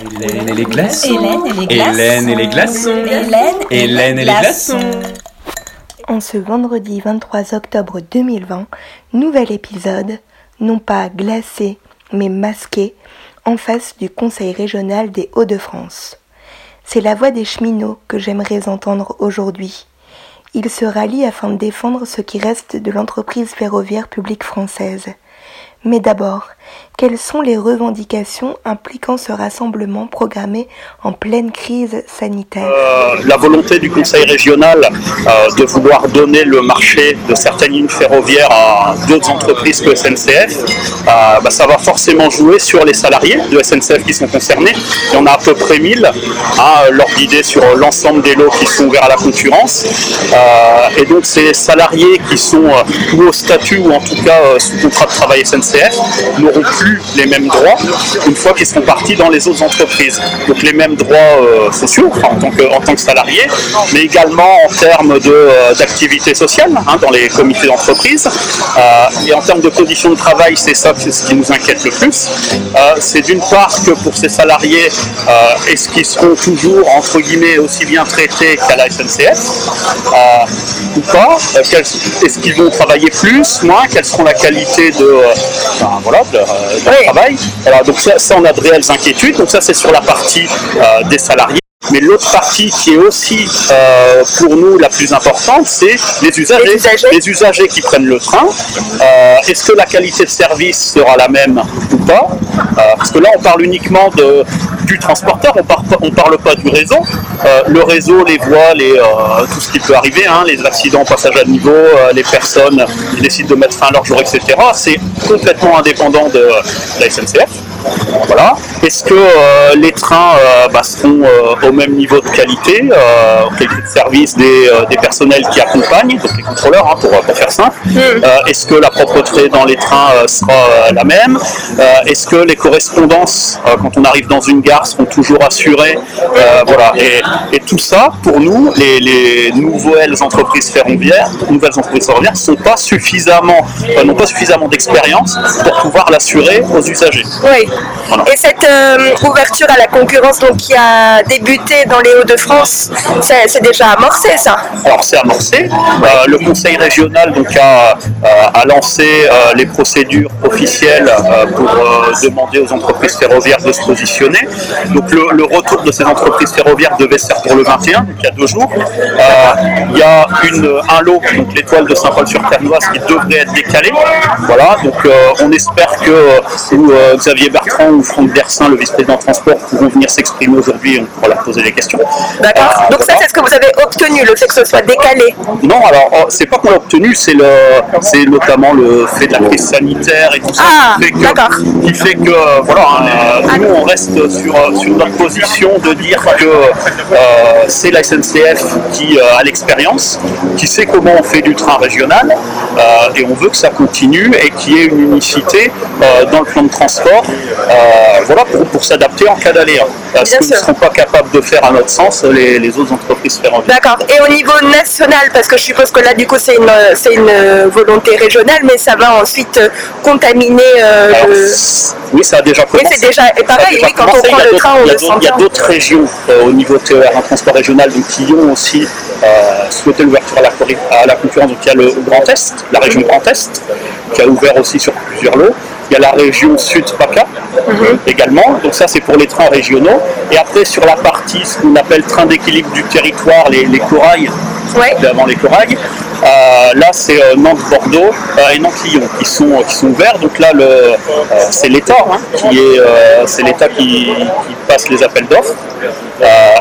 Hélène et les glaçons. Hélène et les glaçons. Hélène et les glaçons. Hélène et Hélène et les glaçons. En ce vendredi 23 octobre 2020, nouvel épisode, non pas glacé, mais masqué, en face du Conseil régional des Hauts-de-France. C'est la voix des cheminots que j'aimerais entendre aujourd'hui. Ils se rallient afin de défendre ce qui reste de l'entreprise ferroviaire publique française. Mais d'abord, quelles sont les revendications impliquant ce rassemblement programmé en pleine crise sanitaire? Euh, la volonté du Conseil régional euh, de vouloir donner le marché de certaines lignes ferroviaires à d'autres entreprises que SNCF, euh, bah, ça va forcément jouer sur les salariés de SNCF qui sont concernés. Il y en a à peu près 1000 à leur guider sur l'ensemble des lots qui sont ouverts à la concurrence. Et donc ces salariés qui sont ou au statut ou en tout cas sous contrat de travail SNCF n'auront plus les mêmes droits une fois qu'ils seront partis dans les autres entreprises. Donc les mêmes droits euh, sociaux en, tant que, en tant que salariés, mais également en termes euh, d'activité sociale hein, dans les comités d'entreprise. Euh, et en termes de conditions de travail, c'est ça qui nous inquiète le plus. C'est d'une part que pour ces salariés, est-ce qu'ils seront toujours entre guillemets aussi bien traités qu'à la SNCF ou pas? Est-ce qu'ils vont travailler plus, moins? Quelles seront la qualité de, ben, voilà, de travail Alors, Donc ça, ça, on a de réelles inquiétudes. Donc ça, c'est sur la partie euh, des salariés. Mais l'autre partie qui est aussi euh, pour nous la plus importante, c'est les usagers. Les usagers. Les usagers qui prennent le train. Euh, Est-ce que la qualité de service sera la même ou pas? Euh, Parce que là, on parle uniquement de, du transporteur, on parle, pas- on parle pas du réseau. Euh, le réseo, les voies, les, euh, tout ce qui peut arriver, hein, les accidents passage à niveau, euh, les personnes qui décident de mettre fin à leur jour, etc. C'est complètement indépendant de, de la SNCF. Voilà. Est-ce que euh, les trains euh, bah, seront euh, au même niveau de qualité, euh, qualité de service des, des personnels qui accompagnent, donc les contrôleurs, hein, pour, pour faire simple Euh, Est-ce que la propreté dans les trains sera la même Est-ce que les correspondances, quand on arrive dans une gare, seront toujours assurées Voilà. Et, et tout ça, pour nous, les, les nouvelles entreprises ferroviaires, nouvelles entreprises ferroviaires, sont pas suffisamment, n'ont pas suffisamment d'expérience pour pouvoir l'assurer aux usagers. Oui. Voilà. Et cette euh, ouverture à la concurrence donc, qui a débuté dans les Hauts-de-France, c'est déjà amorcé ça Alors c'est amorcé. Euh, le Conseil régional donc, a, euh, lancé les procédures officielles pour demander aux entreprises ferroviaires de se positionner. Donc le, retour de ces entreprises ferroviaires devait se faire pour le 21, donc il y a deux jours. Il y a un lot, donc l'étoile de Saint-Paul-sur-Ternoise, qui devrait être décalé. Voilà, donc on espère que Xavier Bertrand ou Franck Le vice-président transport, pourront venir s'exprimer aujourd'hui, on pourra leur poser des questions. D'accord. Euh, Donc ça c'est ce que vous avez obtenu, le fait que ce soit décalé. Non, alors oh, c'est pas qu'on l'a obtenu, c'est le, c'est notamment le fait de la crise sanitaire et tout ça Ah, qui fait que, d'accord. qui fait que euh, voilà, euh, nous on reste sur, sur notre position de dire que euh, c'est la SNCF qui euh, a l'expérience, qui sait comment on fait du train régional, et on veut que ça continue et qu'il y ait une unicité dans le plan de transport, voilà, pour, pour s'adapter en cas d'aléa. Euh, ce Bien que ne seront pas capables de faire à notre sens les, les autres entreprises ferroviaires. D'accord. Et au niveau national, parce que je suppose que là du coup c'est une, c'est une euh, volonté régionale, mais ça va ensuite euh, contaminer euh, Alors, le... Oui, ça a déjà Oui, commencé. c'est déjà- et pareil, déjà oui, quand on prend le train, on le sent Il y a d'autres régions euh, au niveau TER, un transport régional, donc, qui ont aussi euh, souhaité l'ouverture à la, à la concurrence. Donc il y a le Grand Est, la région Grand Est, qui a ouvert aussi sur plusieurs lots. Il y a la région Sud PACA Mhm. également, donc ça c'est pour les trains régionaux. Et après sur la partie, ce qu'on appelle train d'équilibre du territoire, les, les corails, Ouais. avant les corails. Euh, là, c'est euh, Nantes-Bordeaux euh, et Nantes-Lyon qui sont, qui sont ouverts. Donc là, c'est l'État hein, qui est, c'est l'État qui, qui passe les appels d'offres.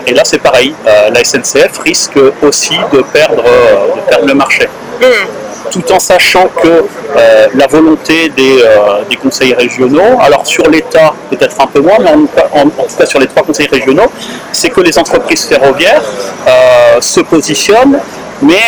Et là, c'est pareil. La SNCF risque aussi de perdre, de perdre le marché. Tout en sachant que euh, la volonté des, euh, des conseils régionaux, alors sur l'État peut-être un peu moins, mais en, tout cas sur les trois conseils régionaux, c'est que les entreprises ferroviaires euh, se positionnent, mais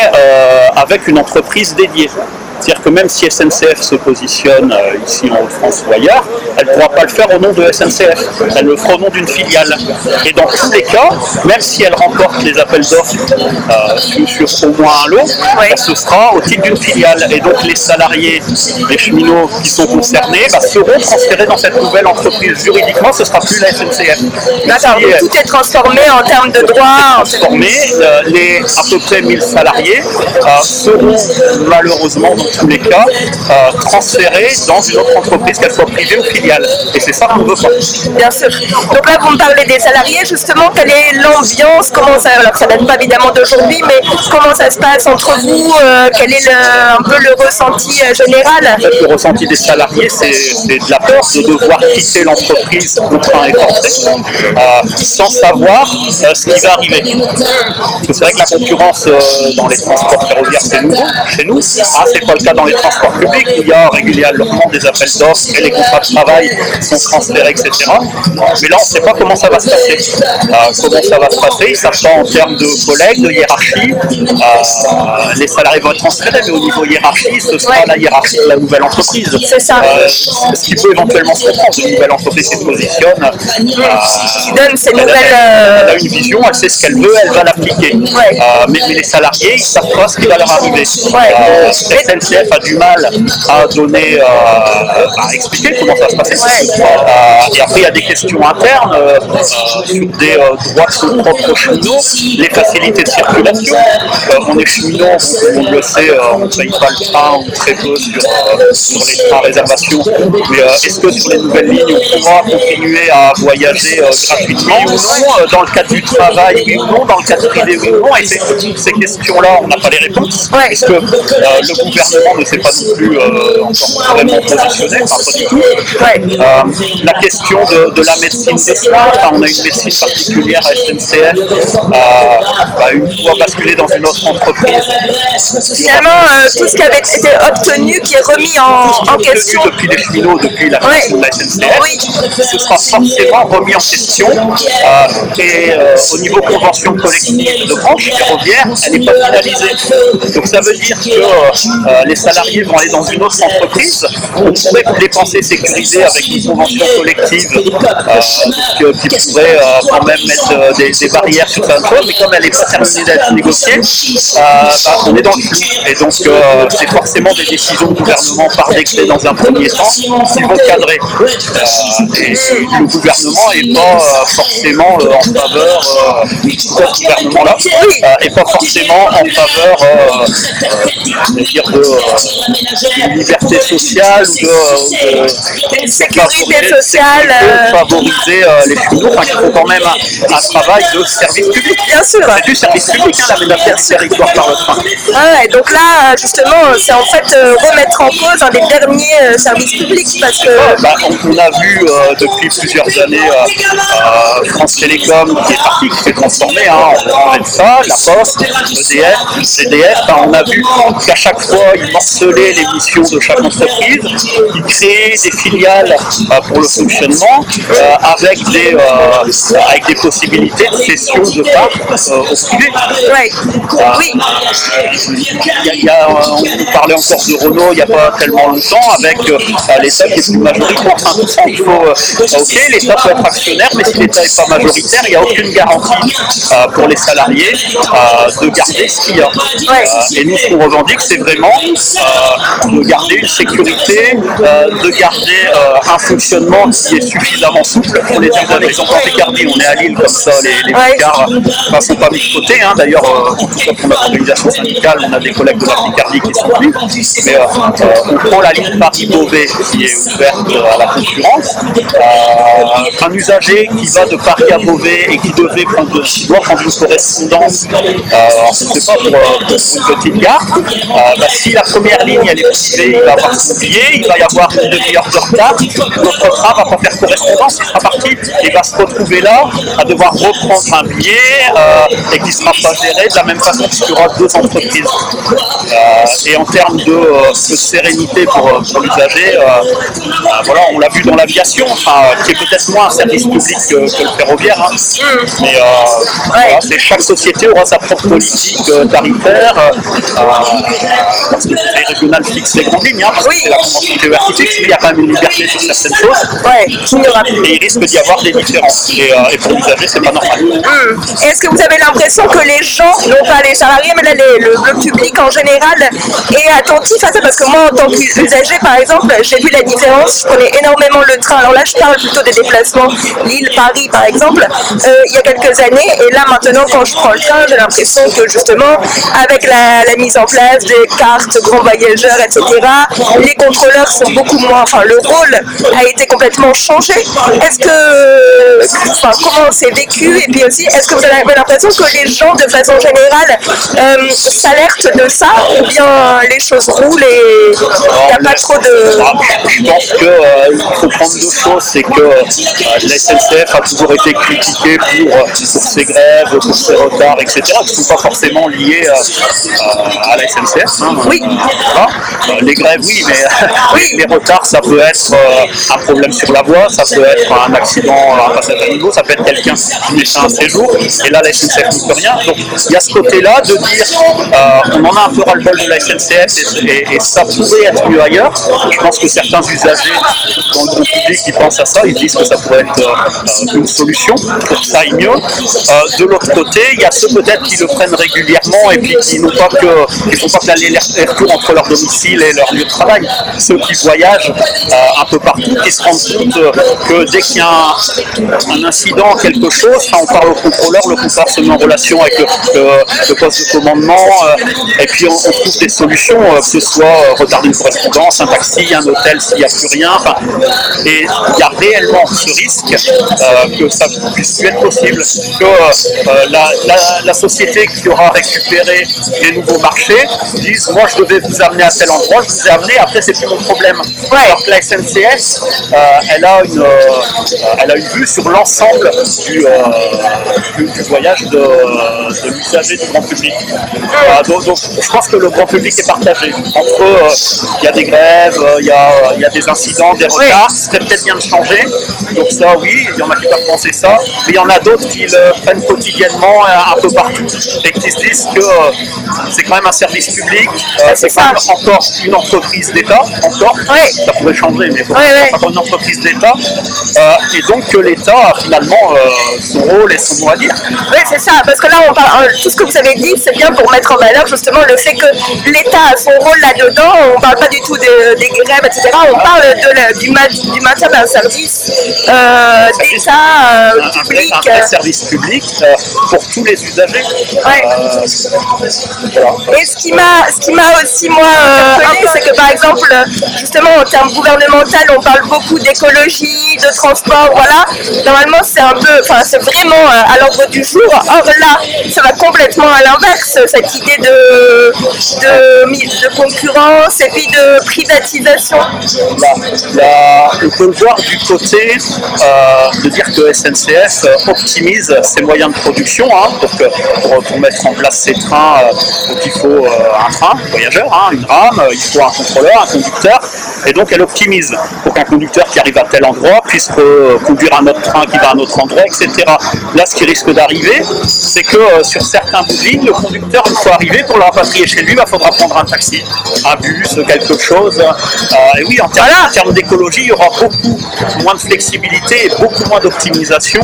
avec une entreprise dédiée. C'est-à-dire que même si SNCF se positionne euh, ici en France ou ailleurs, elle ne pourra pas le faire au nom de SNCF. Elle le fera au nom d'une filiale. Et dans tous les cas, même si elle remporte les appels d'offres euh, sur, sur, au moins un lot, ce sera au titre d'une filiale. Et donc les salariés, les cheminots qui sont concernés bah, seront transférés dans cette nouvelle entreprise. Juridiquement, ce ne sera plus la SNCF. D'accord, tout est transformé en termes de droit. Transformé, euh, les à peu près 1000 salariés euh, seront malheureusement dans tous les cas euh, transférés dans une autre entreprise, qu'elle soit privée ou filiale. Et c'est ça qu'on veut pas. Bien sûr. Donc là, vous me parlez des salariés, justement, quelle est l'ambiance Comment ça, alors ça date pas évidemment d'aujourd'hui, mais comment ça se passe entre vous Quel est le, un peu le ressenti général? Le ressenti des salariés, c'est de la peur de devoir quitter l'entreprise contraint et forcé, euh, sans savoir euh, ce qui va arriver. C'est vrai que la concurrence euh, dans les transports ferroviaires, c'est nouveau chez nous. Ah, c'est pas le cas dans les transports publics où il y a régulièrement des appels d'offres et les contrats de travail sont transférés, etc. Mais là, on ne sait pas comment ça va se passer. comment ça va se passer, ils ne savent pas en termes de collègues, de hiérarchie. les salariés vont être transférés, mais au niveau hiérarchie, ce sera la hiérarchie de la nouvelle entreprise. C'est ça. ce qui peut éventuellement se comprendre. Une nouvelle entreprise se positionne. qui donne ses nouvelles. Elle a, une vision, elle sait ce qu'elle veut, elle va l'appliquer. mais, les salariés, ils ne savent pas ce qui va leur arriver. A du mal à donner, à expliquer comment ça se passer. et après, il y a des questions internes sur des droits de son propre cheminot, les facilités de circulation. on est cheminot, on le sait, on ne paye pas le train ou très peu sur, sur les trains réservations. Mais est-ce que sur les nouvelles lignes, on pourra continuer à voyager gratuitement ou non dans le cadre du travail, oui ou non, dans le cadre privé, oui ou non? Et ces, ces questions-là, on n'a pas les réponses, puisque euh, le gouvernement ne s'est pas non plus euh, encore vraiment positionné, enfin, pas du tout. Ouais. Euh, la question de, de, la médecine des soins, enfin, on a une médecine particulière à SNCF, bah, une fois basculé dans une autre entreprise. Finalement, tout ce qui avait été obtenu qui est remis en, en question. Depuis les cheminots, depuis la création de la SNCF, oui. ce sera forcément remis en question. et au niveau convention collective de branche ferroviaire, elle n'est pas finalisée. Donc ça veut dire que euh, les salariés vont aller dans une autre entreprise. On pourrait les penser sécurisés avec une convention collective euh, qui pourrait euh, quand même mettre des, barrières sur certaines choses, mais comme elle n'est pas terminée d'être négociée, bah, on est dans le flou. Et donc c'est forcément des décisions de gouvernement par décret dans un premier temps qui vont cadrer. et le gouvernement n'est pas forcément en faveur euh, ce gouvernement-là et pas forcément en faveur euh, dire de, liberté sociale ou de, sécurité sociale favoriser les cheminots enfin, qui font quand même un, travail de service public bien sûr c'est du service public hein, l'aménagement territoire par le train ah ouais, donc là justement c'est en fait remettre en cause un des derniers services publics parce que bah, on, on, a vu depuis plusieurs années France Télécom qui est parti qui s'est transformé hein, en ça, la Poste, EDF, CDF. Hein, on a vu qu'à chaque fois, ils morcelaient les missions de chaque entreprise, créaient des filiales euh, pour le fonctionnement euh, avec, des, euh, avec des possibilités de cession de parts au privé. Ouais. oui. Y a, y a, on parlait encore de Renault il n'y a pas tellement longtemps avec l'État qui est plus majoritaire. Il faut, ok, l'État peut être actionnaire, mais si l'État n'est pas majoritaire, il n'y a aucune garantie pour les salariés de garder ce qu'il y a. Et nous, ce qu'on revendique, c'est vraiment de garder une sécurité, de garder un fonctionnement qui est suffisamment souple pour les usagers. Par exemple, en Picardie, on est à Lille, comme ça, les, Picards ne sont pas mis de côté. Hein. D'ailleurs, pour notre organisation syndicale, on a des collègues de la Picardie qui sont venus. Mais on prend la ligne Paris-Beauvais qui est ouverte à la concurrence. un usager qui va de Paris à Beauvais et qui devait prendre doit prendre une correspondance, euh, c'est pas pour, pour, une petite gare, euh, bah, si la première ligne elle est privée, il va avoir billet, il va y avoir une demi-heure de retard, notre train va pas faire correspondance, il sera parti et va se retrouver là à devoir reprendre un billet euh, et qui sera pas géré de la même façon qu'il y aura deux entreprises. Euh, et en termes de, euh, sérénité pour, l'usager, voilà, on l'a vu dans l'aviation, qui est peut-être moins un service public que, le ferroviaire. hein. Mais chaque société aura sa propre politique tarifaire. Le conseil régional fixe les grandes lignes. hein, parce que Oui. c'est la convention TER qui fixe, mais il y a quand même une liberté sur certaines choses. Ouais. Et il risque d'y avoir des différences. Et, euh, et pour l'usager, c'est pas normal. Hum. Est-ce que vous avez l'impression que les gens, non pas les salariés, mais là, les- le, le public en général, est attentif à ça? Parce que moi, en tant qu'usager, par exemple, j'ai vu la différence. Je prenais énormément le train. Alors là, je parle plutôt des déplacements Lille-Paris, par exemple, euh, il y a quelques années. Et là, maintenant, quand je prends le train, j'ai l'impression que justement, avec la, la mise en place des cartes grands voyageurs, etc., les contrôleurs sont beaucoup moins. Enfin, le rôle a été complètement changé. Est-ce que. Enfin, comment c'est vécu? Et puis aussi, est-ce que vous avez l'impression que les gens, de façon générale, euh, s'alertent de ça Ou bien les choses roulent et il n'y a pas trop de. Je pense qu'il faut prendre deux choses. C'est que euh, la SNCF a toujours été critiquée pour, euh, pour ses grèves, pour ses retards, etc. qui ne sont pas forcément liés euh, euh, à la SNCF. hein. Oui. Voilà. Euh, les grèves, oui, mais les, retards, ça peut être euh, un problème sur la voie, ça peut être un accident, un passage à niveau, ça peut être quelqu'un qui met un séjour. Et là, la SNCF ne peut rien. Donc, il y a ce côté-là de dire euh, on en a un peu ras-le-bol de la SNCF et, ça pourrait être mieux ailleurs. Je pense que certains usagers dans le public qui pensent à ça, ils disent que ça pourrait être euh, une solution pour que ça aille mieux. Euh, de l'autre côté, il y a ceux peut-être qui le prennent régulièrement et puis qui n'ont pas que, font pas que entre leur domicile et leur lieu de travail. Ceux qui voyagent euh, un peu partout, qui se rendent compte euh, que dès qu'il y a un, incident, quelque chose, on parle au contrôleur, le contrôleur se met en relation avec le, poste de commandement euh, et puis on, trouve des solutions, que ce soit retarder une correspondance, un taxi, un hôtel s'il n'y a plus rien. et il y a réellement ce risque que ça puisse être possible, que la société qui aura récupéré les nouveaux marchés dise moi je vous amener à tel endroit, je vous ai amené, après c'est plus mon problème. Alors que la SNCF, euh, elle, a une, euh, elle a une vue sur l'ensemble du, euh, du, du voyage de, de l'usager du grand public. Donc, donc, je pense que le grand public est partagé. Entre euh, il y a des grèves, il y, a, il y a des incidents, des retards, ce serait peut-être bien de changer. Donc ça oui, il y en a qui peuvent penser ça, mais il y en a d'autres qui le prennent quotidiennement un peu partout et qui se disent que c'est quand même un service public, euh, c'est ça. encore une entreprise d'État, encore, Ouais. ça pourrait changer, mais bon, Ouais, ouais. encore une entreprise d'État, Euh, et donc que a finalement euh, son rôle et son mot à dire. Oui, c'est ça, parce que là, on parle, euh, tout ce que vous avez dit, c'est bien pour mettre en valeur justement le fait que l'État a son rôle là-dedans. On ne parle pas du tout des, des grèves, etc. On parle de la- du, ma- du maintien d'un service euh, d'État euh, un, un vrai, public. un vrai service public euh, pour tous les usagers. Ouais. Euh, voilà. Et ce qui m'a, ce qui m'a aussi moi euh, c'est que par exemple, justement en termes gouvernemental, on parle beaucoup d'écologie, de transport, voilà. Normalement, c'est un peu, enfin, c'est vraiment euh, à l'ordre du jour. Or là, ça va complètement à l'inverse, cette idée de, de, de concurrence et puis de privatisation. Là, on peut le voir du côté euh, de dire que SNCF euh, optimise ses moyens de production hein, pour, mettre en place ces trains. il faut un train, voyageur, hein, une rame, il faut un contrôleur, un conducteur, et donc elle optimise pour qu'un conducteur qui arrive à tel endroit puisse conduire un autre train qui va à un autre endroit, etc. Là, ce qui risque d'arriver, c'est que euh, sur certains bouts de ligne, le conducteur, une fois arrivé, pour le rapatrier chez lui, il faudra prendre un taxi, un bus, quelque chose. Euh, et oui, en termes, d'écologie, il y aura beaucoup moins de flexibilité et beaucoup moins d'optimisation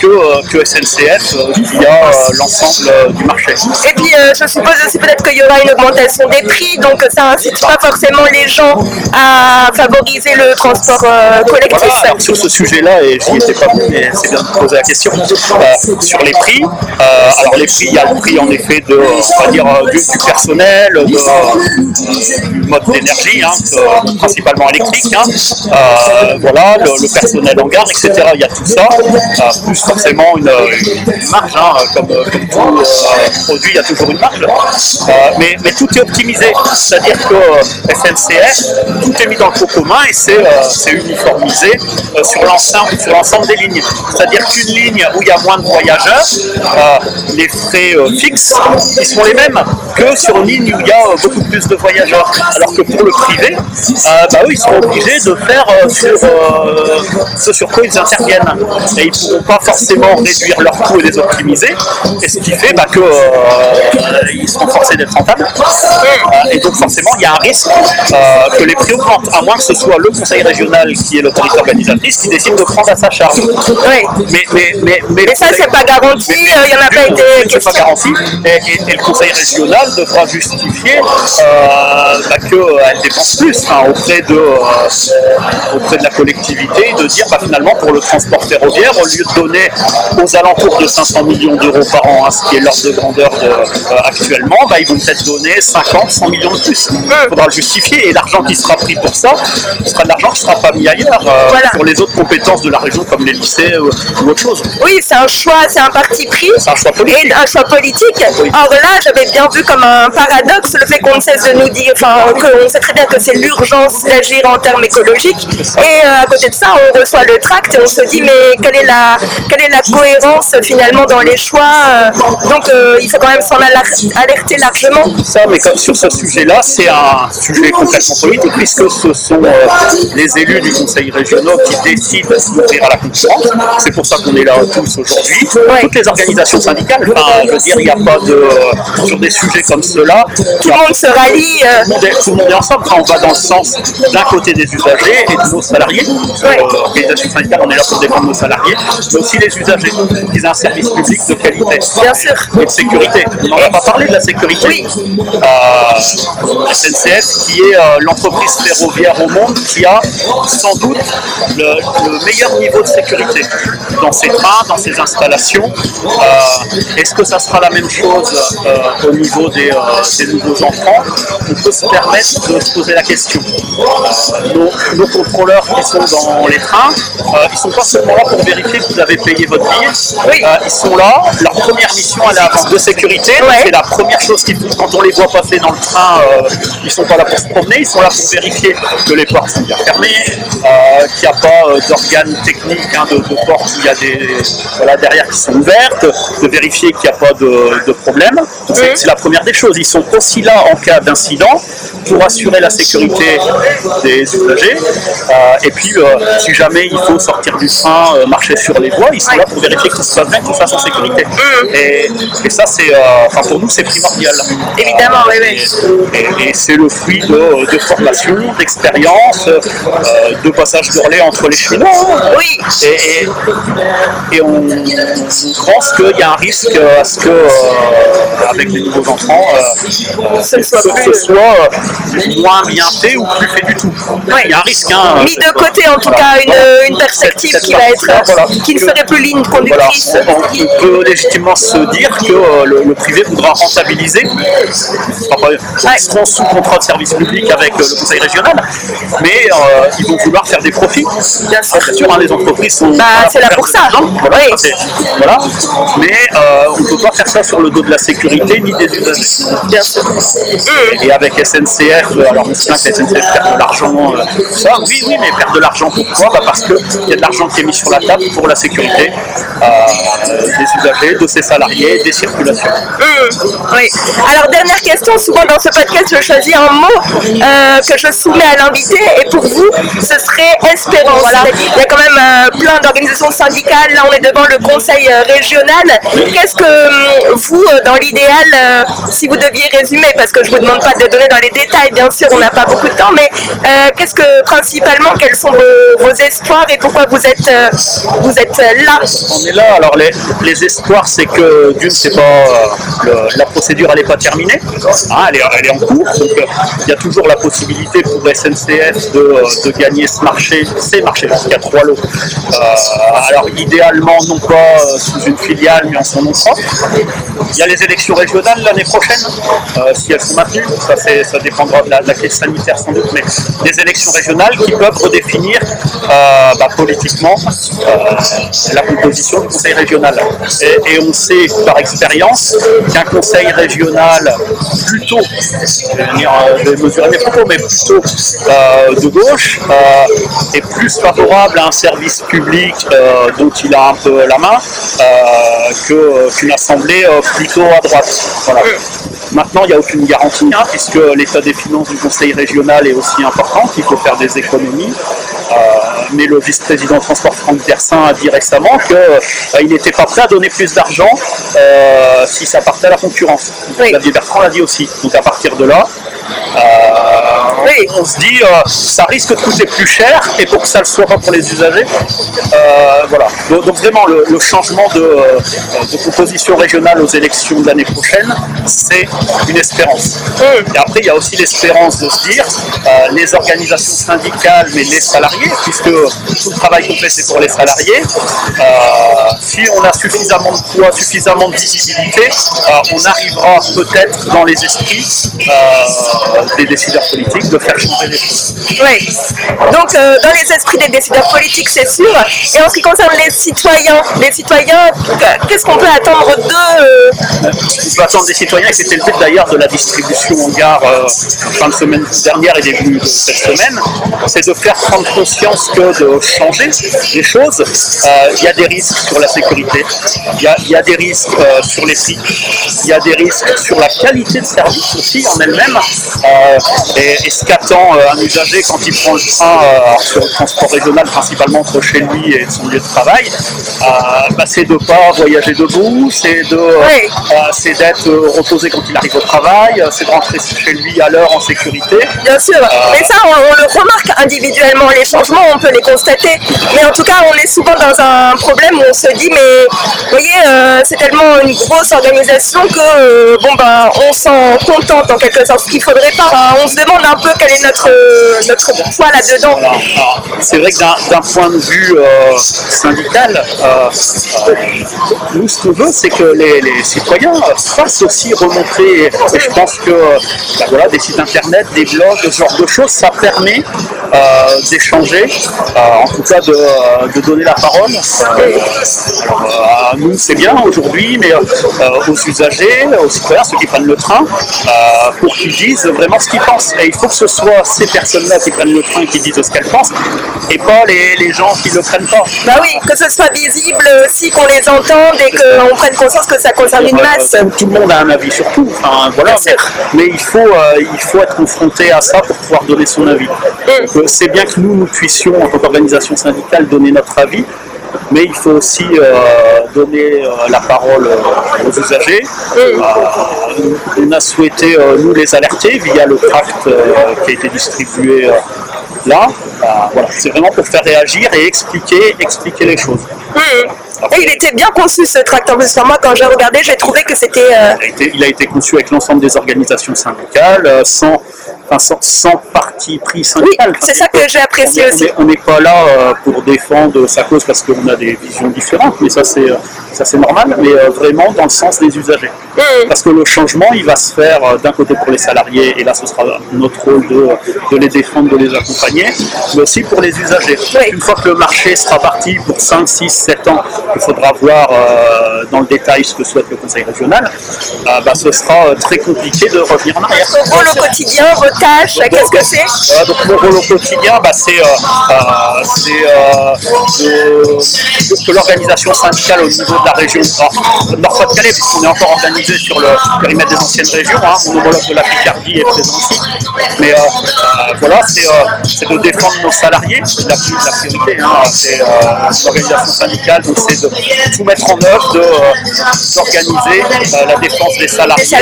que, euh, que SNCF euh, via l'ensemble du marché. Et puis, je suppose aussi peut-être qu'il y aura une augmentation des prix, donc ça incite pas forcément les gens à favoriser le transport collectif. Voilà, alors sur ce sujet-là, et j'y étais pas venu, mais c'est bien de poser la question, euh, sur les prix, euh, alors les prix, il y a le prix en effet de, euh, on va dire, du, personnel, du mode d'énergie, hein, principalement électrique, hein, voilà, le, personnel en gare, etc. Il y a tout ça, plus forcément une, marge, hein, comme, tout produit, il y a toujours une marge, mais, tout est optimisé, c'est-à-dire que SNCF, tout est mis dans le pot commun et c'est c'est uniformisé sur l'ensemble des lignes. C'est-à-dire qu'une ligne où il y a moins de voyageurs, euh, les frais euh, fixes, ils sont les mêmes que sur une ligne où il y a euh, beaucoup plus de voyageurs. Alors que pour le privé, bah, eux, ils sont obligés de faire sur ce sur quoi ils interviennent. Et ils ne pourront pas forcément réduire leurs coûts et les optimiser. Et ce qui fait bah, qu'ils seront forcés d'être rentables. Et donc forcément, il y a un risque que les prix augmentent, à moins que ce soit le conseil régional qui est l'autorité organisatrice qui décide de prendre à sa charge. Oui. Mais, mais, mais, mais, Mais ça, c'est pas garanti, euh, il n'y en a pas été c'est pas question. garanti. Et, et- et le conseil régional devra justifier euh, bah, qu'elle dépense plus hein, auprès, de, euh, auprès de la collectivité, de dire bah, finalement pour le transport ferroviaire, au lieu de donner aux alentours de 500 millions d'euros par an, hein, ce qui est l'ordre de grandeur de, euh, actuellement, bah, ils vont peut-être donner 50, 100 millions de plus. Il faudra le justifier et l'argent qui sera pris pour ça, ce sera de l'argent qui ne sera pas mis ailleurs euh, Voilà. pour les autres compétences de la région comme les lycées ou autre chose. Oui, c'est un choix, c'est un parti pris. C'est un choix politique. Et un choix politique. Or là, j'avais bien vu comme un paradoxe le fait qu'on ne cesse de nous dire, enfin, qu'on sait très bien que c'est l'urgence d'agir en termes écologiques. Et euh, à côté de ça, on reçoit le tract et on se dit, mais quelle est la, quelle est la cohérence finalement dans les choix euh, Donc euh, il faut quand même s'en aler- alerter largement. ça, mais comme sur ce sujet-là, c'est un sujet complètement politique, puisque ce sont euh, les élus du conseil régional qui décident d'ouvrir à la C'est pour ça qu'on est là tous aujourd'hui. Toutes les organisations syndicales, enfin, je veux dire, il n'y a pas de. sur des sujets comme ceux-là, Tout le monde se rallie. euh, tout le monde est, tout le monde est ensemble. On va dans le sens d'un côté des usagers et de nos salariés. Ouais. Euh, L'organisation syndicale, on est là pour défendre nos salariés, mais aussi les usagers, qu'ils aient un service public de qualité. Bien sûr. Et de sécurité. On n'en a pas parlé de la sécurité. Oui. Euh, SNCF, qui est euh, l'entreprise ferroviaire au monde qui a sans doute le, le meilleur niveau de sécurité dans ses trains, dans ses installations. Euh, Est-ce que ça sera la même chose euh, au niveau des, euh, des nouveaux entrants? On peut se permettre de se poser la question. Nos, nos contrôleurs qui sont dans les trains, ils ne sont pas seulement là pour vérifier que vous avez payé votre billet. Oui. Ils sont là, leur première mission elle est avant de sécurité, Ouais. c'est la première chose qu'ils font quand on les voit passer dans le train, ils sont pas là pour se promener, ils sont là pour vérifier que les portes sont bien fermées, qu'il n'y a pas d'organes techniques, de, de portes où il y a des voilà, derrière qui sont ouvertes, de vérifier qu'il n'y a pas de, de problème. C'est c'est la première des choses. Ils sont aussi là en cas d'incident pour assurer la sécurité des usagers. Euh, et puis, euh, si jamais il faut sortir du train, euh, marcher sur les voies, ils sont là pour vérifier que tout se passe bien, que tout se en sécurité. Et, et ça, c'est, enfin, pour nous, c'est primordial. Évidemment, oui, oui. Et, et c'est le fruit de, de formation, d'expérience, de passage de relais entre les cheminots. Oui. Et, et- et on, pense qu'il y a un risque à ce que, euh, avec les nouveaux entrants, euh, Ce soit ce moins bien fait ou plus fait du tout. Il y a un risque. Hein, mis de côté en tout cas une, une perspective Cette- qui va être voilà. qui ne serait plus ligne voilà, conductrice. on, on peut légitimement se dire que euh, le, le privé voudra rentabiliser. Enfin, Ils seront sous contrat de service public avec euh, le conseil régional, mais euh, ils vont vouloir faire des profits. Bien sûr, hein, les entreprises sont. Bah, c'est là pour ça. Voilà, Oui. ça, voilà. Mais on ne peut pas faire ça sur le dos de la sécurité ni des usagers. Bien sûr. Et avec SNCF, euh, alors on se plaint que la SNCF perd de l'argent, euh, tout ça. Oui, oui, mais perd de l'argent pourquoi bah Parce qu'il y a de l'argent qui est mis sur la table pour la sécurité euh, des usagers, de ses salariés, des circulations. Mmh, oui. Alors dernière question, souvent dans ce podcast je choisis un mot euh, que je soumets à l'invité et pour vous ce serait espérance. Voilà. Il y a quand même euh, plein d'organisations syndicales, là on est devant le conseil euh, régional. Qu'est-ce que vous, euh, dans l'idéal, euh, si vous deviez résumer, parce que je vous demande pas de donner dans les détails, bien sûr on n'a pas beaucoup de temps, mais euh, qu'est-ce que principalement, quels sont vos, espoirs et pourquoi vous êtes, euh, vous êtes euh, là? On est là, alors les, les espoirs, c'est que d'une, c'est pas la procédure, elle n'est pas terminée, Hein, elle, est, elle est en cours, donc il y a toujours la possibilité pour SNCF de, de gagner ce marché, ces marchés, parce qu'il y a trois lots. Alors idéalement, non pas sous une filiale, mais en son nom propre. Il y a les élections régionales l'année prochaine, euh, si elles sont maintenues, ça, dépendra de la, crise sanitaire sans doute, mais des élections régionales qui peuvent redéfinir bah, politiquement la composition du conseil régional. Et, on sait par expérience qu'un conseil régional plutôt, je vais mesurer mes propos, mais plutôt de gauche est plus favorable à un service public dont il a un peu la main qu'une assemblée plutôt à droite. Maintenant, il n'y a aucune garantie, hein, puisque l'état des finances du conseil régional est aussi important, qu'il faut faire des économies. Euh, mais le vice-président transport Franck Dersin a dit récemment qu'il euh, n'était pas prêt à donner plus d'argent euh, si ça partait à la concurrence. Oui. Bertrand l'a dit aussi. Donc à partir de là, on se dit ça risque de coûter plus cher et pour que ça le soit pas pour les usagers, voilà. Donc, vraiment le, changement de, composition régionale aux élections de l'année prochaine, c'est une espérance. Et après il y a aussi l'espérance de se dire les organisations syndicales mais les salariés puisque tout le travail complet c'est pour les salariés. Euh, si on a suffisamment de poids, suffisamment de visibilité, euh, on arrivera peut-être dans les esprits euh, des décideurs politiques de faire. Oui, donc dans les esprits des décideurs politiques, c'est sûr. Et en ce qui concerne les citoyens, les citoyens, qu'est-ce qu'on peut attendre d'eux On peut attendre des citoyens, et c'était le but d'ailleurs de la distribution en gare fin de semaine dernière et début de cette semaine, c'est de faire prendre conscience que de changer les choses, euh, il y a des risques sur la sécurité, il y a, des risques euh, sur les prix, il y a des risques sur la qualité de service aussi en elle-même. Euh, et, ce qu'attend un usager quand il prend le train sur le transport régional, principalement entre chez lui et son lieu de travail, bah, c'est de ne pas voyager debout, c'est de d'être reposé quand il arrive au travail, c'est de rentrer chez lui à l'heure en sécurité. Bien sûr, mais ça on, le remarque individuellement les changements, on peut les constater. Mais en tout cas, on est souvent dans un problème où on se dit, mais vous voyez, euh, c'est tellement une grosse organisation que, euh, bon, ben, on s'en contente en quelque sorte. Ce qu'il faudrait pas. on se demande un peu quel est notre, notre poids là-dedans. C'est vrai que d'un point de vue euh, syndical, nous, ce qu'on veut, c'est que les, citoyens fassent aussi remonter. Et je pense que ben voilà, des sites internet, des blogs, ce genre de choses, ça permet d'échanger euh, en tout cas de, euh, donner la parole. Euh, à nous, c'est bien aujourd'hui, mais aux usagers, aux citoyens, ceux qui prennent le train, pour qu'ils disent vraiment ce qu'ils pensent. Et il faut que ce soit ces personnes-là qui prennent le train qui disent ce qu'elles pensent, et pas les, gens qui ne le prennent pas. Bah oui, que ce soit visible aussi, qu'on les entende et qu'on prenne conscience que ça concerne une masse. tout le monde a un avis sur tout. Enfin, voilà, mais, il, faut, il faut être confronté à ça pour pouvoir donner son avis. Mm. C'est bien que nous, nous puissions, en tant qu'organisation syndicale, donner notre avis, mais il faut aussi euh, donner euh, la parole euh, aux usagers. on a souhaité, nous, les alerter via le tract qui a été distribué là. voilà. C'est vraiment pour faire réagir et expliquer, expliquer les choses. Et il était bien conçu ce tract. En plus, moi, quand j'ai regardé, j'ai trouvé que c'était. Il, a été conçu avec l'ensemble des organisations syndicales, sans sans, parti pris syndical. Oui, c'est ça que j'ai apprécié aussi. On n'est pas là euh, pour défendre sa cause parce qu'on a des visions différentes, mais ça c'est euh, ça c'est normal, mais euh, vraiment dans le sens des usagers. Parce que le changement, il va se faire d'un côté pour les salariés, et là ce sera notre rôle de, de les défendre, de les accompagner, mais aussi pour les usagers. Une fois que le marché sera parti pour 5, 6, 7 ans, il faudra voir dans le détail ce que souhaite le Conseil régional, bah, ce sera très compliqué de revenir en arrière. Pour le quotidien, Qu'est-ce que c'est? euh, Donc mon rôle au quotidien, bah, c'est euh, euh, que l'organisation syndicale au niveau de la région Nord-Pas-de-Calais, puisqu'on est encore organisé sur le périmètre des anciennes régions, hein, mon homologue de la Picardie est présent ici. Mais voilà, c'est de défendre nos salariés, c'est la, la, priorité. Hein, c'est l'organisation syndicale, donc c'est de tout mettre en œuvre, d'organiser la défense des salariés.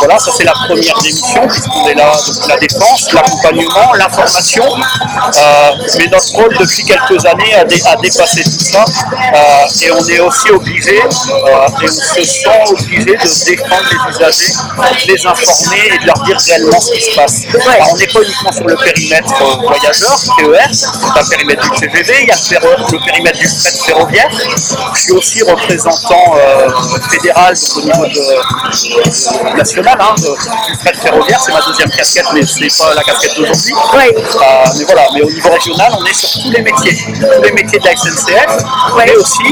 voilà, ça c'est la première démission, puisqu'on est là donc la défense, l'accompagnement, l'information. Euh, mais notre rôle depuis quelques années a, dépassé tout ça. Euh, et on est aussi obligé, euh, et on se sent obligé de défendre les usagers, de les informer et de leur dire réellement ce qui se passe. Alors, on n'est pas uniquement sur le périmètre euh, voyageur, TER, c'est un périmètre du TGV, il y a le, périmètre du fret ferroviaire. Je suis aussi représentant euh, fédéral donc au niveau de, de- national hein, du fret ferroviaire, c'est ma deuxième casquette, mais c'est pas la casquette d'aujourd'hui. Euh, mais voilà, mais au niveau régional, on est sur tous les métiers, tous les métiers de la SNCF, mais aussi,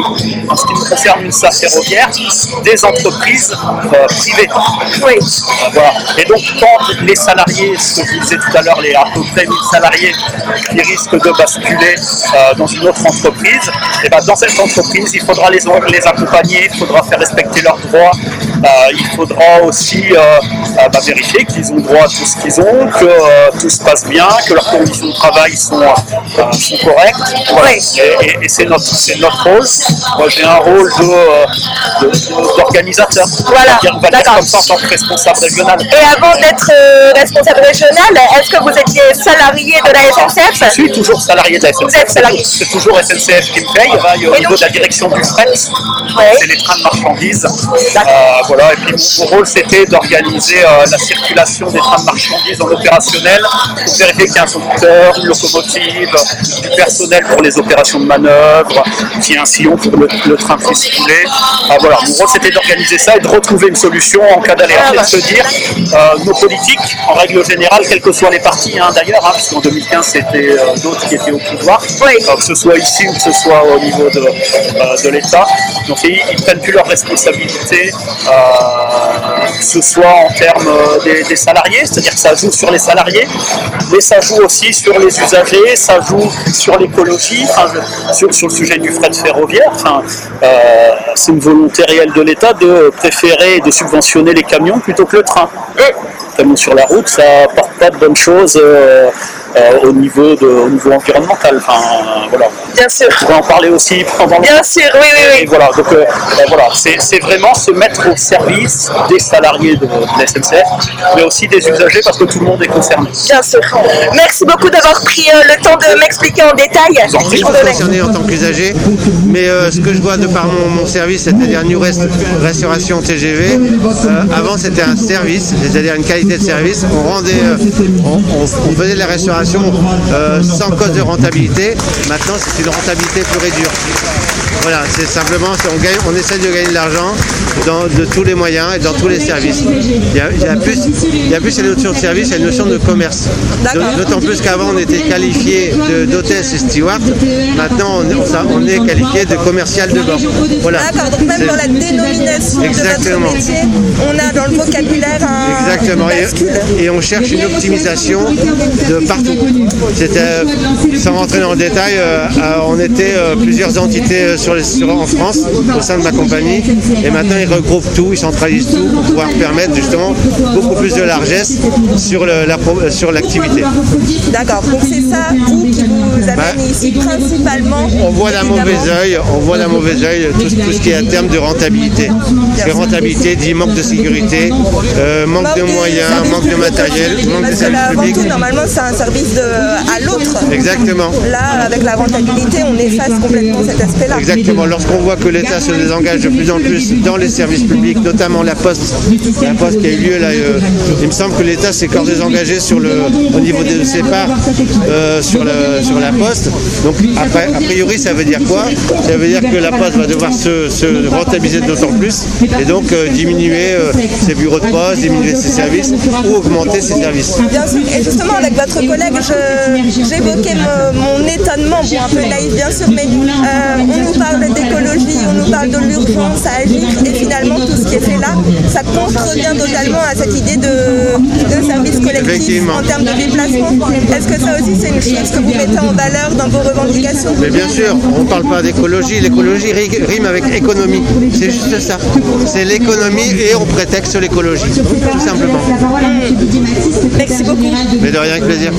ce qui nous concerne une SAF ferroviaire, des entreprises euh, privées. Oui. Voilà. Et donc, quand les salariés, ce que je disais tout à l'heure, les à peu près 1000 salariés qui risquent de basculer euh, dans une autre entreprise, et ben, dans cette entreprise, il faudra les, les accompagner, il faudra faire respecter leurs droits, il faudra aussi euh, bah, vérifier qu'ils ont droit à tout ce qu'ils ont, que euh, tout se passe bien, que leurs conditions de travail sont, euh, sont correctes. Voilà. Oui. Et, et- et c'est notre, rôle. Moi, j'ai un rôle de, de- de- d'organisateur. Voilà, On va dire- comme ça en tant que responsable régional. Et avant d'être responsable régional, est-ce que vous étiez salarié de la SNCF? Je suis toujours salarié de la SNCF. Vous êtes salarié. C'est toujours SNCF qui me paye. Au niveau de la direction du fret, Ouais. c'est les trains de marchandises. Euh, voilà. Et puis mon, rôle, c'était d'organiser euh, la circulation des trains de marchandises en opérationnel pour vérifier qu'il y a un conducteur, une locomotive, du personnel pour les opérations de manœuvre, qu'il y ait un sillon pour le, le train puisse couler. Ah, voilà. Mon rôle, c'était d'organiser ça et de retrouver une solution en cas d'aléa. Ah. Et de se dire, euh, nos politiques, en règle générale, quels que soient les partis hein, d'ailleurs, hein, puisqu'en 2015, c'était euh, d'autres qui étaient au pouvoir, Oui. que ce soit ici ou que ce soit au niveau de, de l'État. Donc ils, ils prennent plus leurs responsabilités, que ce soit en termes euh, des, des salariés, c'est-à-dire que ça joue sur les salariés, mais ça joue aussi sur les usagers, ça joue sur l'écologie, enfin, sur, sur le sujet du fret ferroviaire. Enfin, euh, c'est une volonté réelle de l'État de préférer et de subventionner les camions plutôt que le train. Camions sur la route, ça apporte pas de bonnes choses euh, euh, au, niveau de, au niveau environnemental. Enfin, voilà. Bien sûr. On pourrait en parler aussi pendant Bien sûr, oui, oui, et oui. voilà, donc euh, ben voilà, c'est c'est vraiment se mettre au service des salariés de, de la SNCF, mais aussi des usagers parce que tout le monde est concerné. Bien sûr. Merci beaucoup d'avoir pris euh, le temps de m'expliquer en détail. Je suis concerné en tant qu'usager, mais euh, ce que je vois de par mon, mon service, c'est-à-dire New Rest, Restauration TGV, euh, avant c'était un service, c'est-à-dire une qualité de service. On rendait, euh, on, on- on faisait de la restauration euh, sans cause de rentabilité. Maintenant, c'est une rentabilité pure et. Voilà, c'est simplement, on, gagne, on essaie de gagner de l'argent de tous les moyens et dans tous les services. Il y a, il y a plus, il y a plus la notion de service, il y a une notion de commerce. D'autant plus qu'avant on était qualifié de- d'hôtesse et steward. Maintenant on, est- on qualifié de commercial de bord. Voilà. D'accord, donc même dans la dénomination Exactement. de métier, on a dans le vocabulaire un Exactement. Et, et on cherche une optimisation de partout. C'était, sans rentrer dans le détail, euh, euh, on était euh, plusieurs entités euh, sur les- sur- en France au sein de ma compagnie. Et maintenant, ils regroupent tout, ils centralisent tout pour pouvoir permettre justement beaucoup plus de largesse sur la l'activité. D'accord, donc c'est ça, vous, qui vous amène Bah, ici principalement. On voit d'un mauvais œil, on voit d'un mauvais œil tout, tout ce qui est à terme de rentabilité. Parce que rentabilité dit manque de sécurité, euh, manque de moyens, manque de matériel, manque de services publics. normalement, c'est un service de, à l'autre. Exactement. Là, avec la rentabilité, on efface complètement cet aspect-là. Exactement. Lorsqu'on voit que l'État se désengage de plus en plus dans les services publics, notamment la Poste, la Poste qui a eu lieu là, euh, il me semble que l'État s'est encore désengagé sur le, au niveau de ses parts euh, sur, le- sur la Poste. Donc après, a priori, ça veut dire quoi? Ça veut dire que la Poste va devoir se, se rentabiliser d'autant plus et donc euh, diminuer euh, ses bureaux de poste, diminuer ses services ou augmenter ses services. Bien sûr, et justement avec votre collègue, j'évoquais mon, mon étonnement, bon un peu naïf bien sûr, mais euh, on nous parle d'écologie, on nous parle de l'urgence à agir, et finalement tout ce qui est fait là, ça contrevient totalement à cette idée de, de service collectif en termes de déplacement. Est-ce que ça aussi c'est une chose que vous mettez en valeur dans vos revendications? Mais bien sûr, on ne parle pas d'écologie. L'écologie ri- rime avec économie. C'est juste ça. C'est l'économie et on prétexte l'écologie. Tout simplement. Merci beaucoup. Mais de rien avec plaisir.